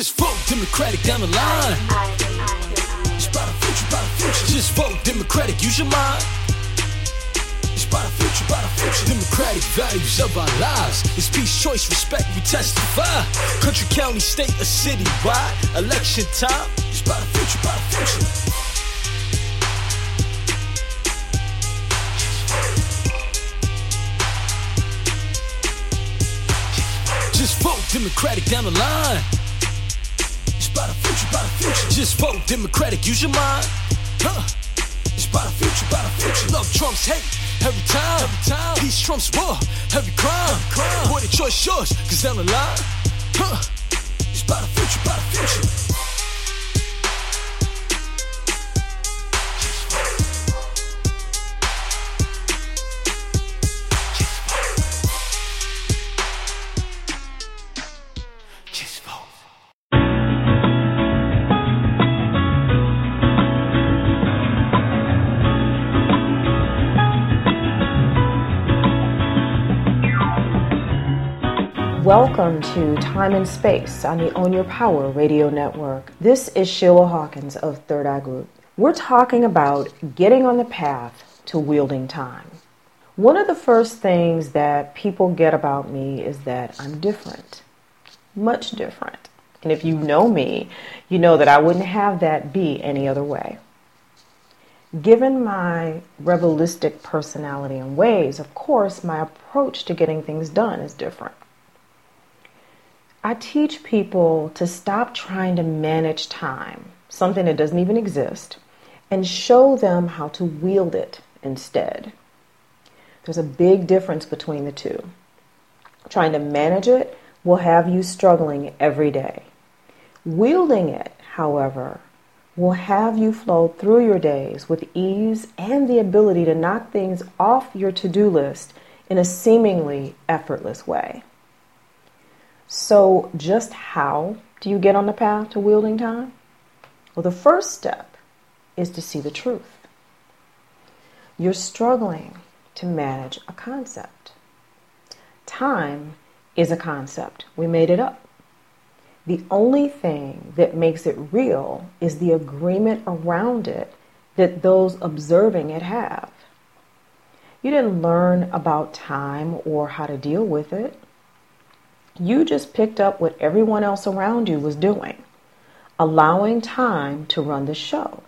Just vote Democratic down the line. It's about the future, about the future. Just vote Democratic, use your mind. It's about the future, about the future. Democratic values of our lives. It's peace, choice, respect, we testify. Country, county, state, or city wide. Election time. It's about the future, about the future. Just vote Democratic down the line. Just vote Democratic, use your mind. Huh? It's about the future, about the future. Love Trump's hate every time. Every time. Peace Trump's war, every crime. Every crime. Boy, the choice yours, cause down the line. Huh? It's about the future, about the future. Welcome to Time and Space on the Own Your Power radio network. This is Sheila Hawkins of Third Eye Group. We're talking about getting on the path to wielding time. One of the first things that people get about me is that I'm different, much different. And if you know me, you know that I wouldn't have that be any other way. Given my rebelistic personality and ways, of course, my approach to getting things done is different. I teach people to stop trying to manage time, something that doesn't even exist, and show them how to wield it instead. There's a big difference between the two. Trying to manage it will have you struggling every day. Wielding it, however, will have you flow through your days with ease and the ability to knock things off your to do list in a seemingly effortless way. So, just how do you get on the path to wielding time? Well, the first step is to see the truth. You're struggling to manage a concept. Time is a concept, we made it up. The only thing that makes it real is the agreement around it that those observing it have. You didn't learn about time or how to deal with it. You just picked up what everyone else around you was doing, allowing time to run the show.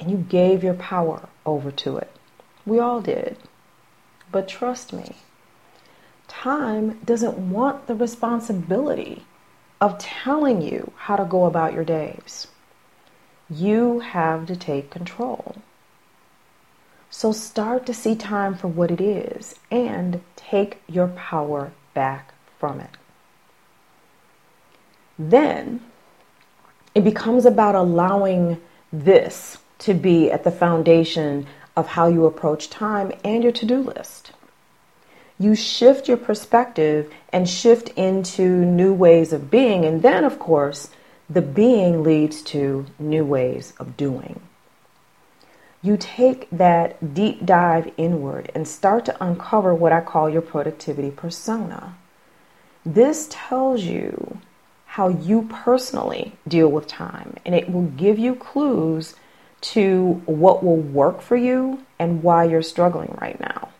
And you gave your power over to it. We all did. But trust me, time doesn't want the responsibility of telling you how to go about your days. You have to take control. So start to see time for what it is and take your power back from it. Then it becomes about allowing this to be at the foundation of how you approach time and your to do list. You shift your perspective and shift into new ways of being, and then, of course, the being leads to new ways of doing. You take that deep dive inward and start to uncover what I call your productivity persona. This tells you how you personally deal with time, and it will give you clues to what will work for you and why you're struggling right now.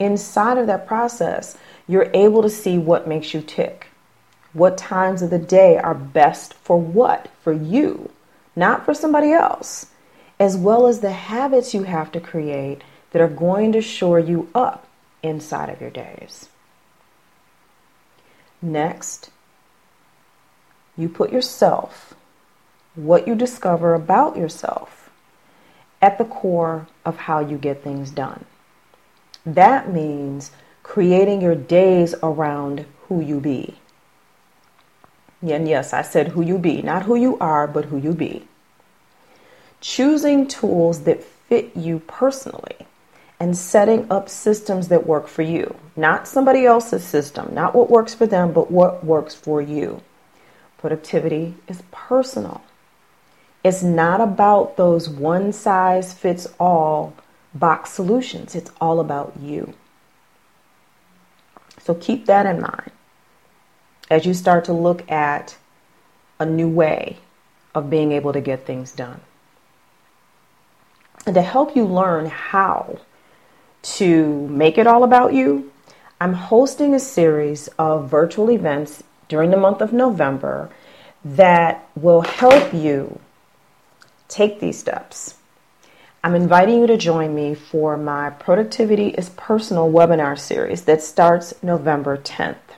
Inside of that process, you're able to see what makes you tick. What times of the day are best for what? For you, not for somebody else, as well as the habits you have to create that are going to shore you up inside of your days. Next, you put yourself, what you discover about yourself, at the core of how you get things done. That means creating your days around who you be. And yes, I said who you be, not who you are, but who you be. Choosing tools that fit you personally and setting up systems that work for you, not somebody else's system, not what works for them, but what works for you. Productivity is personal. It's not about those one size fits all box solutions, it's all about you. So keep that in mind. as you start to look at a new way of being able to get things done. And to help you learn how to make it all about you, I'm hosting a series of virtual events during the month of November that will help you take these steps. I'm inviting you to join me for my Productivity is Personal webinar series that starts November 10th.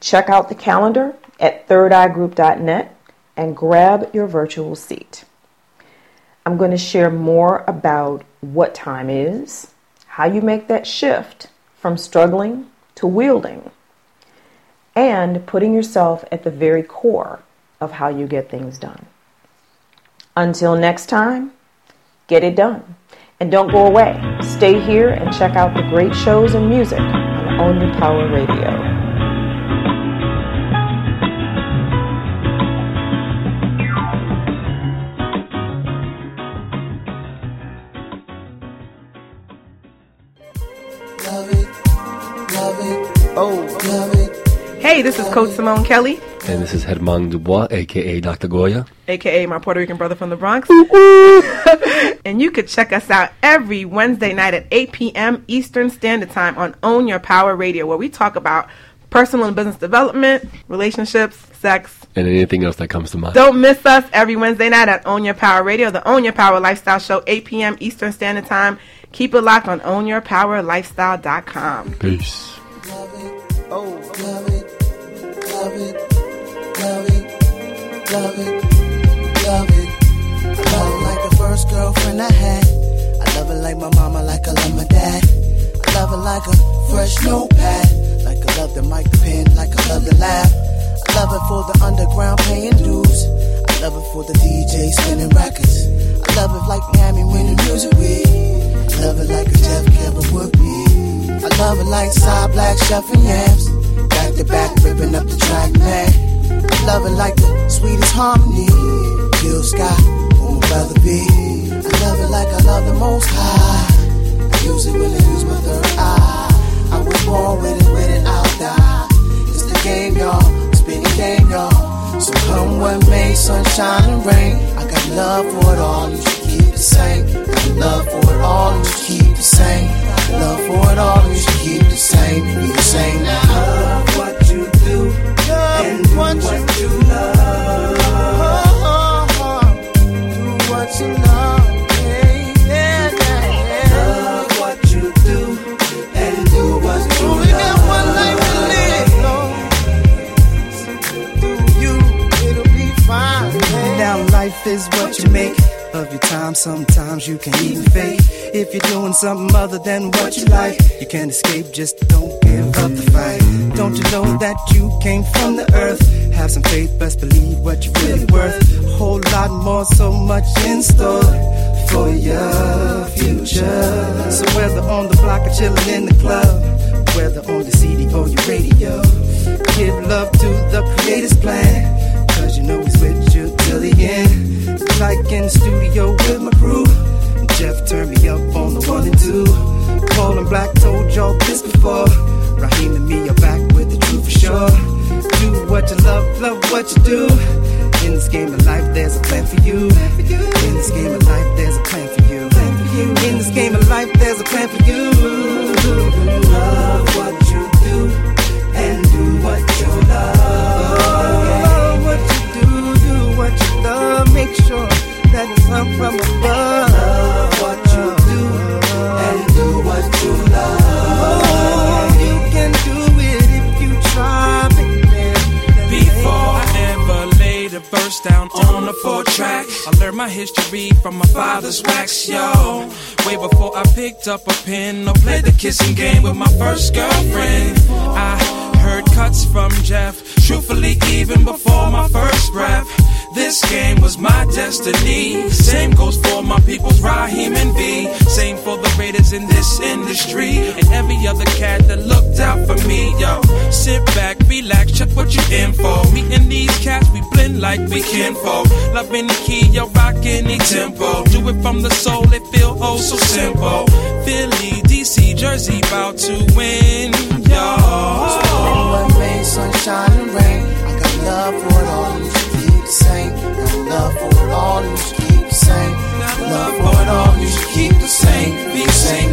Check out the calendar at thirdeyegroup.net and grab your virtual seat. I'm going to share more about what time is, how you make that shift from struggling to wielding, and putting yourself at the very core of how you get things done. Until next time, get it done. And don't go away. Stay here and check out the great shows and music on Own Your Power Radio. Hey, this is Coach Simone Kelly. And this is Herman Dubois, aka Dr. Goya. AKA my Puerto Rican brother from the Bronx. and you could check us out every Wednesday night at 8 p.m. Eastern Standard Time on Own Your Power Radio, where we talk about personal and business development, relationships, sex, and anything else that comes to mind. Don't miss us every Wednesday night at Own Your Power Radio, the Own Your Power Lifestyle Show, 8 p.m. Eastern Standard Time. Keep it locked on OwnYourPowerLifestyle.com. Peace oh, love it, love it, love it, love it, love it. I love it like the first girlfriend I had. I love it like my mama, like I love my dad. I love it like a fresh notepad, like I love the mic pen, like I love the lab. I love it for the underground paying dues. I love it for the DJ spinning records. I love it like Miami when music we. I love it like a Jeff Kevin would be. I love it like side black and yams. Back to back, ripping up the track, man. I love it like the sweetest harmony. Kill sky, life is what you make of your time. Sometimes you can even fake. If you're doing something other than what you like, you can't escape. Just don't give up the fight. Don't you know that you came from the earth? Have some faith, best believe what you're really worth. A whole lot more, so much in store for your future. So whether on the block or chilling in the club, whether on the CD or your radio, give love to the creator's plan. Cause you know he's with you till the end like in the studio with my crew. Jeff turned me up on the one and two. Paul Black told y'all this before. Raheem and me are back with the truth for sure. Do what you love, love what you do. In this game of life, there's a plan for you. In this game of life, there's a plan for you. In this game of life, there's a plan for you. Love what you do my history from my father's wax, yo. Way before I picked up a pen or played the kissing game with my first girlfriend. I heard cuts from Jeff, truthfully, even before my first breath. This game was my destiny. Same goes for my people's Raheem and V. Same for the Raiders in this industry. And every other cat that looked out for me. Yo, sit back, relax, check what you're in for like we can kinfolk. Loving the key, you're rocking the tempo. Do it from the soul, it feel oh so simple. Philly, DC, Jersey, bout to win, y'all. So anyone made sunshine and rain. I got love for it all, you should keep the same. Got love for it all, you should keep the same. Got Love for it all, you should keep the same. Be the same.